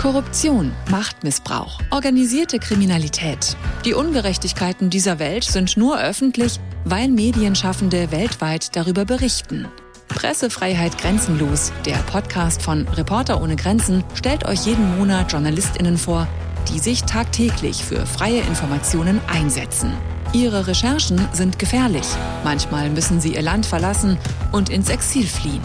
Korruption, Machtmissbrauch, organisierte Kriminalität. Die Ungerechtigkeiten dieser Welt sind nur öffentlich, weil Medienschaffende weltweit darüber berichten. Pressefreiheit grenzenlos, der Podcast von Reporter ohne Grenzen, stellt euch jeden Monat Journalistinnen vor, die sich tagtäglich für freie Informationen einsetzen. Ihre Recherchen sind gefährlich. Manchmal müssen sie ihr Land verlassen und ins Exil fliehen.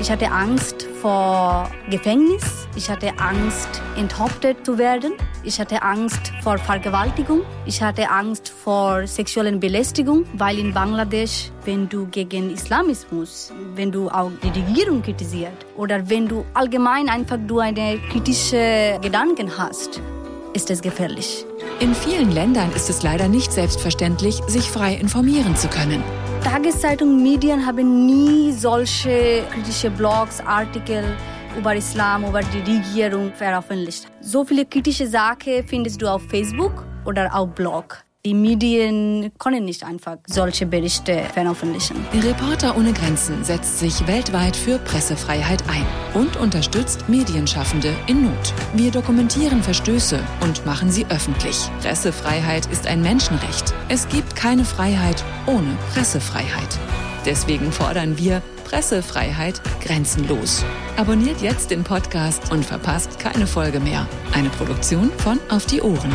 Ich hatte Angst vor Gefängnis. Ich hatte Angst, enthauptet zu werden. Ich hatte Angst vor Vergewaltigung. Ich hatte Angst vor sexuellen Belästigung, weil in Bangladesch, wenn du gegen Islamismus, wenn du auch die Regierung kritisiert oder wenn du allgemein einfach du eine kritische Gedanken hast, ist es gefährlich. In vielen Ländern ist es leider nicht selbstverständlich, sich frei informieren zu können. Tageszeitungen, Medien haben nie solche kritische Blogs, Artikel über Islam, über die Regierung veröffentlicht. So viele kritische Sachen findest du auf Facebook oder auf Blog. Die Medien können nicht einfach solche Berichte veröffentlichen. Reporter ohne Grenzen setzt sich weltweit für Pressefreiheit ein und unterstützt Medienschaffende in Not. Wir dokumentieren Verstöße und machen sie öffentlich. Pressefreiheit ist ein Menschenrecht. Es gibt keine Freiheit ohne Pressefreiheit. Deswegen fordern wir Pressefreiheit grenzenlos. Abonniert jetzt den Podcast und verpasst keine Folge mehr. Eine Produktion von Auf die Ohren.